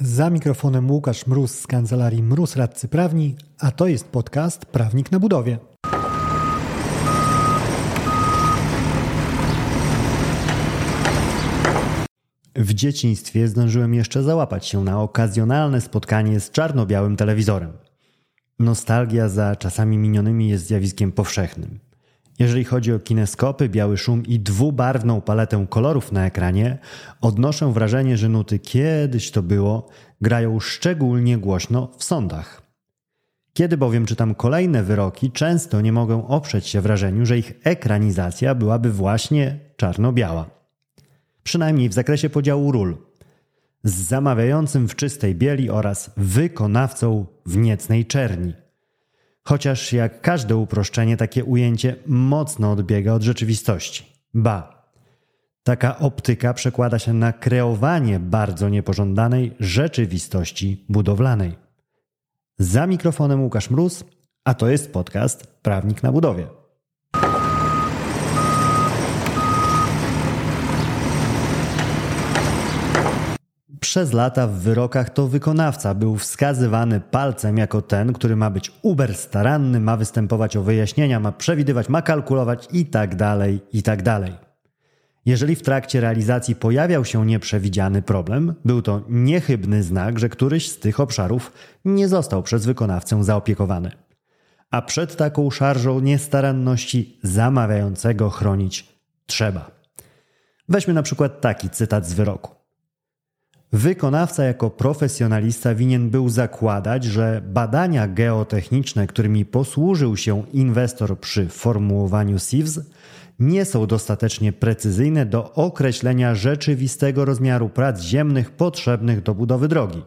Za mikrofonem Łukasz Mróz z kancelarii Mróz Radcy Prawni, a to jest podcast Prawnik na budowie. W dzieciństwie zdążyłem jeszcze załapać się na okazjonalne spotkanie z czarno-białym telewizorem. Nostalgia za czasami minionymi jest zjawiskiem powszechnym. Jeżeli chodzi o kineskopy, biały szum i dwubarwną paletę kolorów na ekranie, odnoszę wrażenie, że nuty kiedyś to było grają szczególnie głośno w sądach. Kiedy bowiem czytam kolejne wyroki, często nie mogę oprzeć się wrażeniu, że ich ekranizacja byłaby właśnie czarno-biała. Przynajmniej w zakresie podziału ról. Z zamawiającym w czystej bieli oraz wykonawcą w niecnej czerni – Chociaż jak każde uproszczenie, takie ujęcie mocno odbiega od rzeczywistości. Ba, taka optyka przekłada się na kreowanie bardzo niepożądanej rzeczywistości budowlanej. Za mikrofonem Łukasz Mróz, a to jest podcast Prawnik na budowie. Przez lata w wyrokach to wykonawca był wskazywany palcem jako ten, który ma być uber staranny, ma występować o wyjaśnienia, ma przewidywać, ma kalkulować i tak tak. Jeżeli w trakcie realizacji pojawiał się nieprzewidziany problem, był to niechybny znak, że któryś z tych obszarów nie został przez wykonawcę zaopiekowany. A przed taką szarżą niestaranności zamawiającego chronić trzeba. Weźmy na przykład taki cytat z wyroku. Wykonawca jako profesjonalista winien był zakładać, że badania geotechniczne, którymi posłużył się inwestor przy formułowaniu SIVS, nie są dostatecznie precyzyjne do określenia rzeczywistego rozmiaru prac ziemnych potrzebnych do budowy drogi.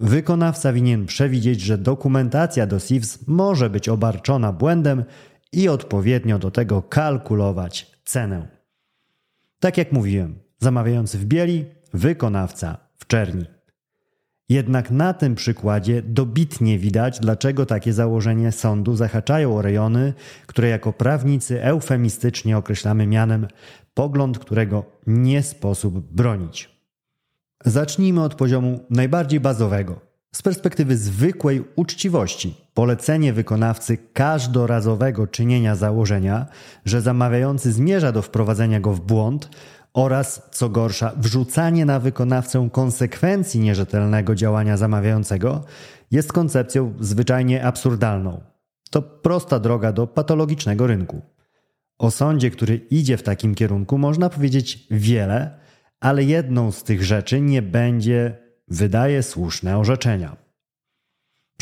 Wykonawca winien przewidzieć, że dokumentacja do SIVS może być obarczona błędem i odpowiednio do tego kalkulować cenę. Tak jak mówiłem, zamawiający w bieli wykonawca w czerni. Jednak na tym przykładzie dobitnie widać, dlaczego takie założenia sądu zahaczają o rejony, które jako prawnicy eufemistycznie określamy mianem pogląd, którego nie sposób bronić. Zacznijmy od poziomu najbardziej bazowego. Z perspektywy zwykłej uczciwości, polecenie wykonawcy każdorazowego czynienia założenia, że zamawiający zmierza do wprowadzenia go w błąd, oraz, co gorsza, wrzucanie na wykonawcę konsekwencji nierzetelnego działania zamawiającego jest koncepcją zwyczajnie absurdalną. To prosta droga do patologicznego rynku. O sądzie, który idzie w takim kierunku, można powiedzieć wiele, ale jedną z tych rzeczy nie będzie, wydaje słuszne orzeczenia.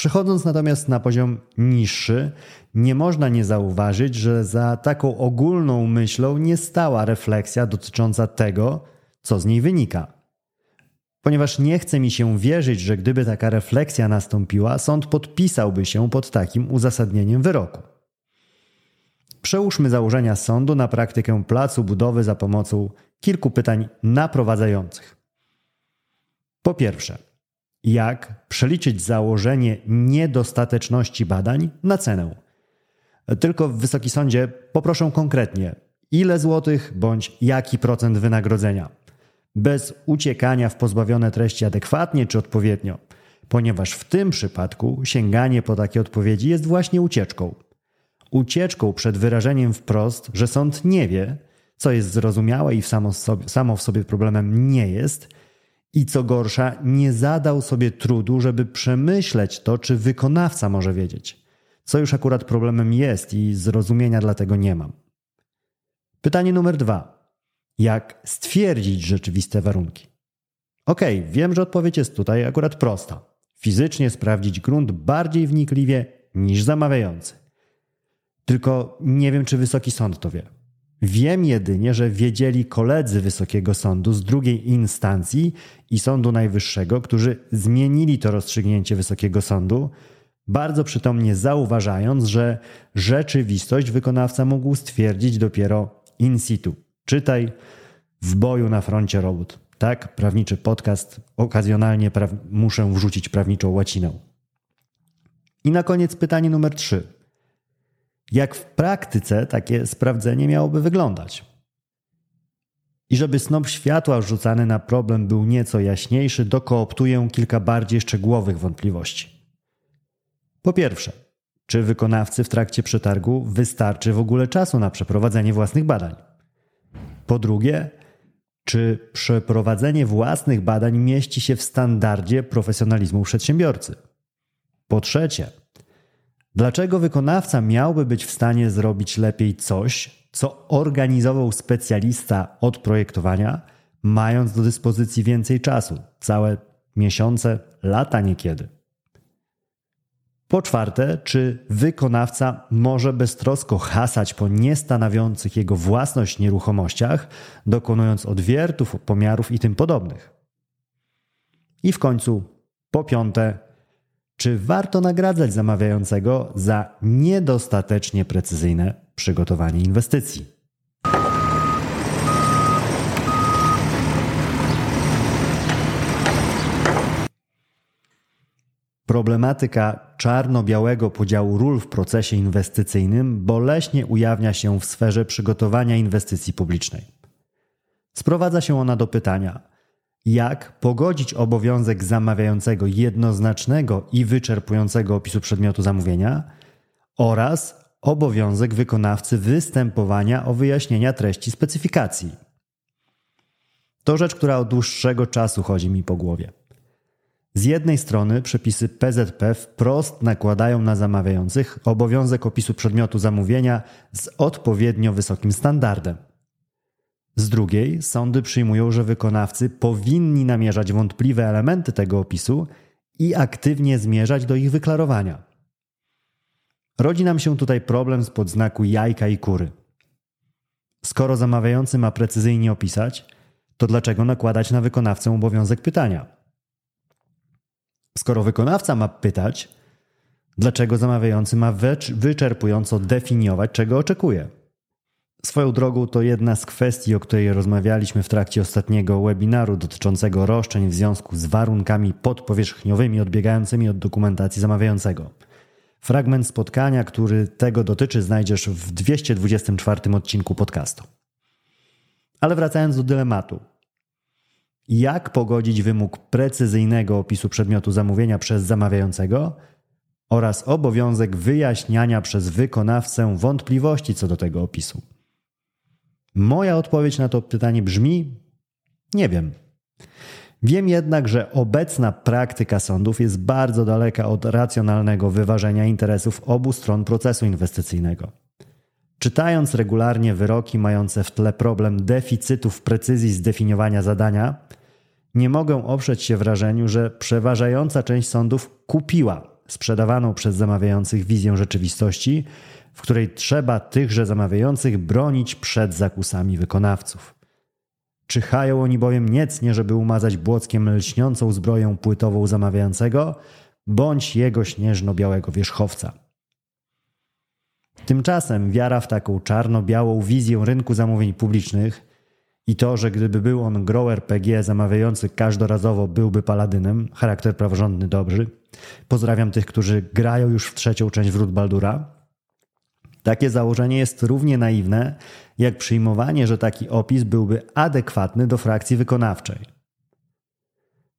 Przechodząc natomiast na poziom niższy, nie można nie zauważyć, że za taką ogólną myślą nie stała refleksja dotycząca tego, co z niej wynika. Ponieważ nie chce mi się wierzyć, że gdyby taka refleksja nastąpiła, sąd podpisałby się pod takim uzasadnieniem wyroku. Przełóżmy założenia sądu na praktykę placu budowy za pomocą kilku pytań naprowadzających. Po pierwsze, jak przeliczyć założenie niedostateczności badań na cenę. Tylko w Wysoki Sądzie poproszę konkretnie, ile złotych bądź jaki procent wynagrodzenia. Bez uciekania w pozbawione treści adekwatnie czy odpowiednio, ponieważ w tym przypadku sięganie po takie odpowiedzi jest właśnie ucieczką. Ucieczką przed wyrażeniem wprost, że sąd nie wie, co jest zrozumiałe i samo, sobie, samo w sobie problemem nie jest – i co gorsza, nie zadał sobie trudu, żeby przemyśleć to, czy wykonawca może wiedzieć, co już akurat problemem jest i zrozumienia dlatego nie mam. Pytanie numer dwa. Jak stwierdzić rzeczywiste warunki? Okej, okay, wiem, że odpowiedź jest tutaj akurat prosta. Fizycznie sprawdzić grunt bardziej wnikliwie niż zamawiający. Tylko nie wiem, czy wysoki sąd to wie. Wiem jedynie, że wiedzieli koledzy Wysokiego Sądu z drugiej instancji i Sądu Najwyższego, którzy zmienili to rozstrzygnięcie Wysokiego Sądu, bardzo przytomnie zauważając, że rzeczywistość wykonawca mógł stwierdzić dopiero in situ. Czytaj w boju na froncie robót. Tak, prawniczy podcast. Okazjonalnie pra muszę wrzucić prawniczą łacinę. I na koniec pytanie numer trzy. Jak w praktyce takie sprawdzenie miałoby wyglądać? I żeby snop światła rzucany na problem był nieco jaśniejszy, dokooptuję kilka bardziej szczegółowych wątpliwości. Po pierwsze, czy wykonawcy w trakcie przetargu wystarczy w ogóle czasu na przeprowadzenie własnych badań? Po drugie, czy przeprowadzenie własnych badań mieści się w standardzie profesjonalizmu przedsiębiorcy? Po trzecie, dlaczego wykonawca miałby być w stanie zrobić lepiej coś, co organizował specjalista od projektowania, mając do dyspozycji więcej czasu całe miesiące, lata niekiedy? Po czwarte, czy wykonawca może beztrosko hasać po niestanowiących jego własność nieruchomościach, dokonując odwiertów, pomiarów i tym podobnych? I w końcu, po piąte, czy warto nagradzać zamawiającego za niedostatecznie precyzyjne przygotowanie inwestycji? Problematyka czarno-białego podziału ról w procesie inwestycyjnym boleśnie ujawnia się w sferze przygotowania inwestycji publicznej. Sprowadza się ona do pytania, jak pogodzić obowiązek zamawiającego jednoznacznego i wyczerpującego opisu przedmiotu zamówienia oraz obowiązek wykonawcy występowania o wyjaśnienia treści specyfikacji. To rzecz, która od dłuższego czasu chodzi mi po głowie. Z jednej strony przepisy PZP wprost nakładają na zamawiających obowiązek opisu przedmiotu zamówienia z odpowiednio wysokim standardem. Z drugiej sądy przyjmują, że wykonawcy powinni namierzać wątpliwe elementy tego opisu i aktywnie zmierzać do ich wyklarowania. Rodzi nam się tutaj problem z podznaku jajka i kury. Skoro zamawiający ma precyzyjnie opisać, to dlaczego nakładać na wykonawcę obowiązek pytania? Skoro wykonawca ma pytać, dlaczego zamawiający ma wyczerpująco definiować, czego oczekuje. Swoją drogą to jedna z kwestii, o której rozmawialiśmy w trakcie ostatniego webinaru dotyczącego roszczeń w związku z warunkami podpowierzchniowymi odbiegającymi od dokumentacji zamawiającego. Fragment spotkania, który tego dotyczy, znajdziesz w 224 odcinku podcastu. Ale wracając do dylematu jak pogodzić wymóg precyzyjnego opisu przedmiotu zamówienia przez zamawiającego oraz obowiązek wyjaśniania przez wykonawcę wątpliwości co do tego opisu. Moja odpowiedź na to pytanie brzmi: nie wiem. Wiem jednak, że obecna praktyka sądów jest bardzo daleka od racjonalnego wyważenia interesów obu stron procesu inwestycyjnego. Czytając regularnie wyroki mające w tle problem deficytu w precyzji zdefiniowania zadania, nie mogę oprzeć się wrażeniu, że przeważająca część sądów kupiła sprzedawaną przez zamawiających wizję rzeczywistości, w której trzeba tychże zamawiających bronić przed zakusami wykonawców. Czyhają oni bowiem niecnie, żeby umazać błockiem lśniącą zbroję płytową zamawiającego bądź jego śnieżno-białego wierzchowca. Tymczasem wiara w taką czarno-białą wizję rynku zamówień publicznych i to, że gdyby był on grow RPG zamawiający każdorazowo byłby paladynem, charakter praworządny dobry. Pozdrawiam tych, którzy grają już w trzecią część Wrót Baldura. Takie założenie jest równie naiwne, jak przyjmowanie, że taki opis byłby adekwatny do frakcji wykonawczej.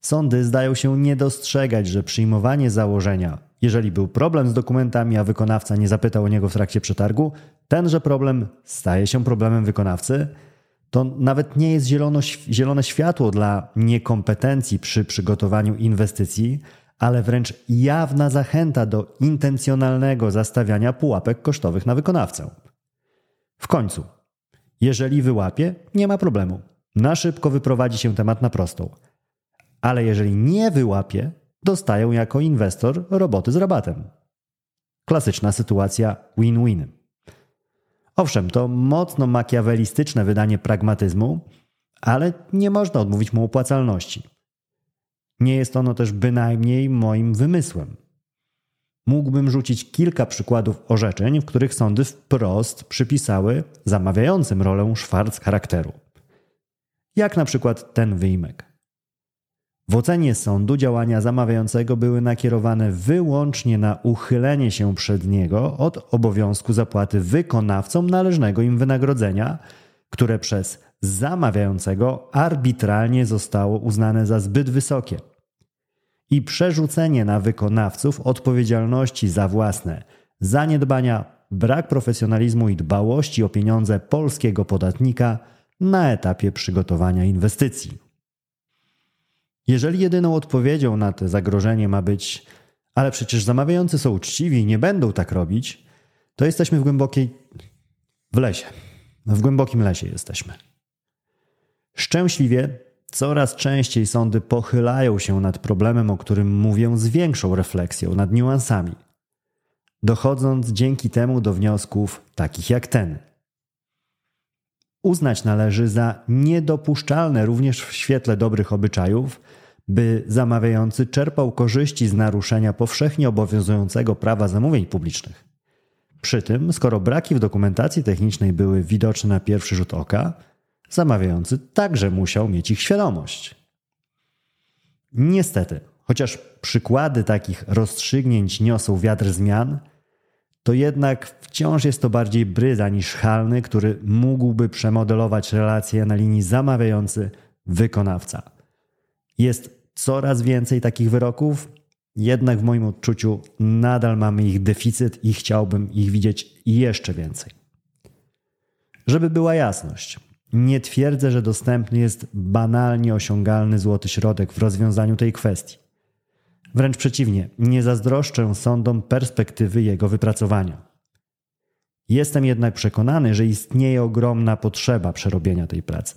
Sądy zdają się nie dostrzegać, że przyjmowanie założenia, jeżeli był problem z dokumentami, a wykonawca nie zapytał o niego w trakcie przetargu, tenże problem staje się problemem wykonawcy – to nawet nie jest zielono, zielone światło dla niekompetencji przy przygotowaniu inwestycji, ale wręcz jawna zachęta do intencjonalnego zastawiania pułapek kosztowych na wykonawcę. W końcu, jeżeli wyłapie, nie ma problemu. Na szybko wyprowadzi się temat na prostą. Ale jeżeli nie wyłapie, dostają jako inwestor roboty z rabatem. Klasyczna sytuacja win-win. Owszem, to mocno makiawelistyczne wydanie pragmatyzmu, ale nie można odmówić mu opłacalności. Nie jest ono też bynajmniej moim wymysłem. Mógłbym rzucić kilka przykładów orzeczeń, w których sądy wprost przypisały zamawiającym rolę szwarc charakteru. Jak na przykład ten wyjmek. W ocenie sądu działania zamawiającego były nakierowane wyłącznie na uchylenie się przed niego od obowiązku zapłaty wykonawcom należnego im wynagrodzenia, które przez zamawiającego arbitralnie zostało uznane za zbyt wysokie. I przerzucenie na wykonawców odpowiedzialności za własne zaniedbania, brak profesjonalizmu i dbałości o pieniądze polskiego podatnika na etapie przygotowania inwestycji. Jeżeli jedyną odpowiedzią na to zagrożenie ma być, ale przecież zamawiający są uczciwi i nie będą tak robić, to jesteśmy w głębokiej. w lesie. W głębokim lesie jesteśmy. Szczęśliwie coraz częściej sądy pochylają się nad problemem, o którym mówię z większą refleksją, nad niuansami, dochodząc dzięki temu do wniosków takich jak ten. Uznać należy za niedopuszczalne również w świetle dobrych obyczajów, by zamawiający czerpał korzyści z naruszenia powszechnie obowiązującego prawa zamówień publicznych. Przy tym, skoro braki w dokumentacji technicznej były widoczne na pierwszy rzut oka, zamawiający także musiał mieć ich świadomość. Niestety, chociaż przykłady takich rozstrzygnięć niosą wiatr zmian, to jednak wciąż jest to bardziej bryza niż halny, który mógłby przemodelować relacje na linii zamawiający-wykonawca. Jest coraz więcej takich wyroków, jednak w moim odczuciu nadal mamy ich deficyt i chciałbym ich widzieć jeszcze więcej. Żeby była jasność, nie twierdzę, że dostępny jest banalnie osiągalny złoty środek w rozwiązaniu tej kwestii. Wręcz przeciwnie, nie zazdroszczę sądom perspektywy jego wypracowania. Jestem jednak przekonany, że istnieje ogromna potrzeba przerobienia tej pracy.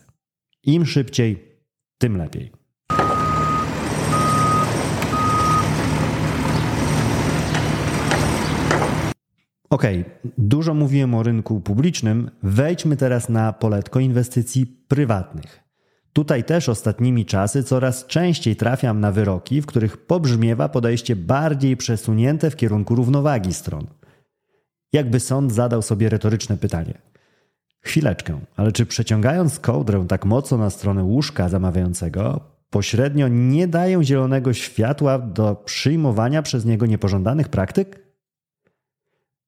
Im szybciej, tym lepiej. Okay, dużo mówiłem o rynku publicznym, wejdźmy teraz na poletko inwestycji prywatnych. Tutaj też ostatnimi czasy coraz częściej trafiam na wyroki, w których pobrzmiewa podejście bardziej przesunięte w kierunku równowagi stron. Jakby sąd zadał sobie retoryczne pytanie. Chwileczkę, ale czy przeciągając kołdrę tak mocno na stronę łóżka zamawiającego, pośrednio nie dają zielonego światła do przyjmowania przez niego niepożądanych praktyk?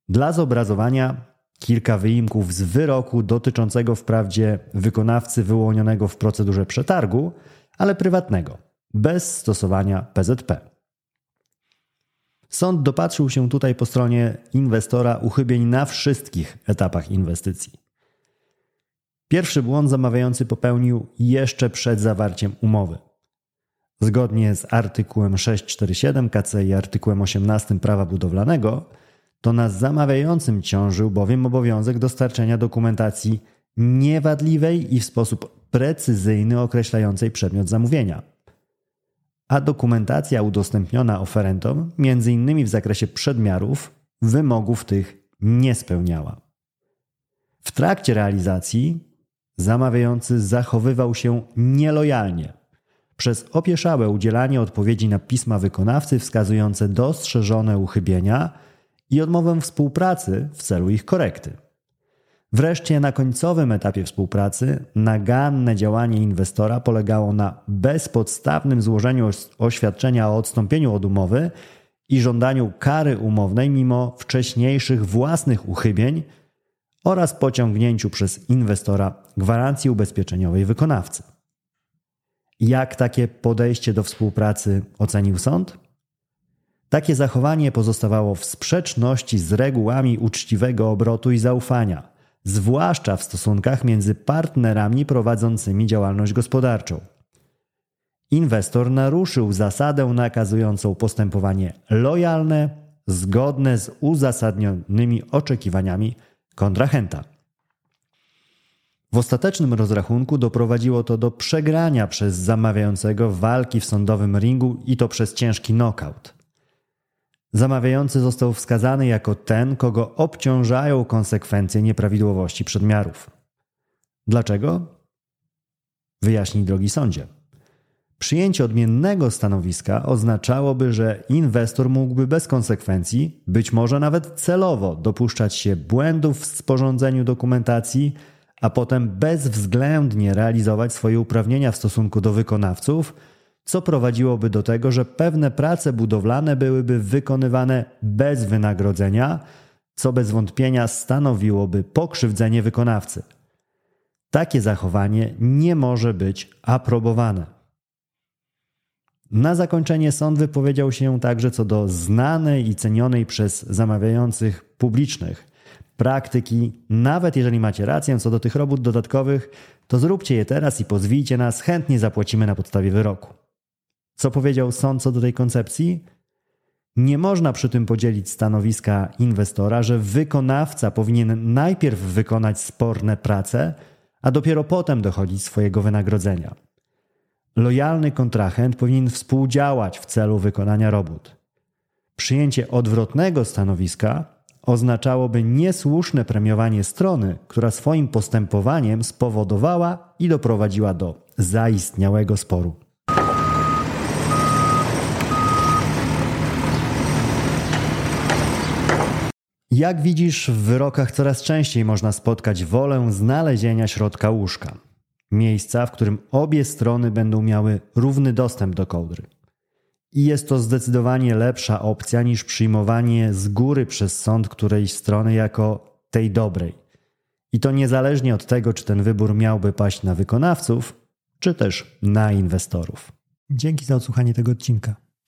Dla zobrazowania kilka wyimków z wyroku dotyczącego wprawdzie wykonawcy wyłonionego w procedurze przetargu, ale prywatnego, bez stosowania PZP. Sąd dopatrzył się tutaj po stronie inwestora uchybień na wszystkich etapach inwestycji. Pierwszy błąd zamawiający popełnił jeszcze przed zawarciem umowy. Zgodnie z artykułem 647 KC i artykułem 18 prawa budowlanego, to na zamawiającym ciążył bowiem obowiązek dostarczenia dokumentacji niewadliwej i w sposób precyzyjny określającej przedmiot zamówienia. A dokumentacja udostępniona oferentom, m.in. w zakresie przedmiarów, wymogów tych nie spełniała. W trakcie realizacji zamawiający zachowywał się nielojalnie przez opieszałe udzielanie odpowiedzi na pisma wykonawcy wskazujące dostrzeżone uchybienia i odmowę współpracy w celu ich korekty. Wreszcie na końcowym etapie współpracy naganne działanie inwestora polegało na bezpodstawnym złożeniu oświadczenia o odstąpieniu od umowy i żądaniu kary umownej mimo wcześniejszych własnych uchybień oraz pociągnięciu przez inwestora gwarancji ubezpieczeniowej wykonawcy. Jak takie podejście do współpracy ocenił sąd? Takie zachowanie pozostawało w sprzeczności z regułami uczciwego obrotu i zaufania, zwłaszcza w stosunkach między partnerami prowadzącymi działalność gospodarczą. Inwestor naruszył zasadę nakazującą postępowanie lojalne, zgodne z uzasadnionymi oczekiwaniami kontrahenta. W ostatecznym rozrachunku doprowadziło to do przegrania przez zamawiającego walki w sądowym ringu i to przez ciężki knockout. Zamawiający został wskazany jako ten, kogo obciążają konsekwencje nieprawidłowości przedmiarów. Dlaczego? Wyjaśnij, drogi sądzie. Przyjęcie odmiennego stanowiska oznaczałoby, że inwestor mógłby bez konsekwencji, być może nawet celowo, dopuszczać się błędów w sporządzeniu dokumentacji, a potem bezwzględnie realizować swoje uprawnienia w stosunku do wykonawców co prowadziłoby do tego, że pewne prace budowlane byłyby wykonywane bez wynagrodzenia, co bez wątpienia stanowiłoby pokrzywdzenie wykonawcy. takie zachowanie nie może być aprobowane. Na zakończenie sąd wypowiedział się także co do znanej i cenionej przez zamawiających publicznych praktyki. Nawet jeżeli macie rację co do tych robót dodatkowych, to zróbcie je teraz i pozwijcie nas, chętnie zapłacimy na podstawie wyroku. Co powiedział sąd co do tej koncepcji? Nie można przy tym podzielić stanowiska inwestora, że wykonawca powinien najpierw wykonać sporne prace, a dopiero potem dochodzić swojego wynagrodzenia. Lojalny kontrahent powinien współdziałać w celu wykonania robót. Przyjęcie odwrotnego stanowiska oznaczałoby niesłuszne premiowanie strony, która swoim postępowaniem spowodowała i doprowadziła do zaistniałego sporu. Jak widzisz, w wyrokach coraz częściej można spotkać wolę znalezienia środka łóżka. Miejsca, w którym obie strony będą miały równy dostęp do kołdry. I jest to zdecydowanie lepsza opcja niż przyjmowanie z góry przez sąd którejś strony jako tej dobrej. I to niezależnie od tego, czy ten wybór miałby paść na wykonawców, czy też na inwestorów. Dzięki za odsłuchanie tego odcinka.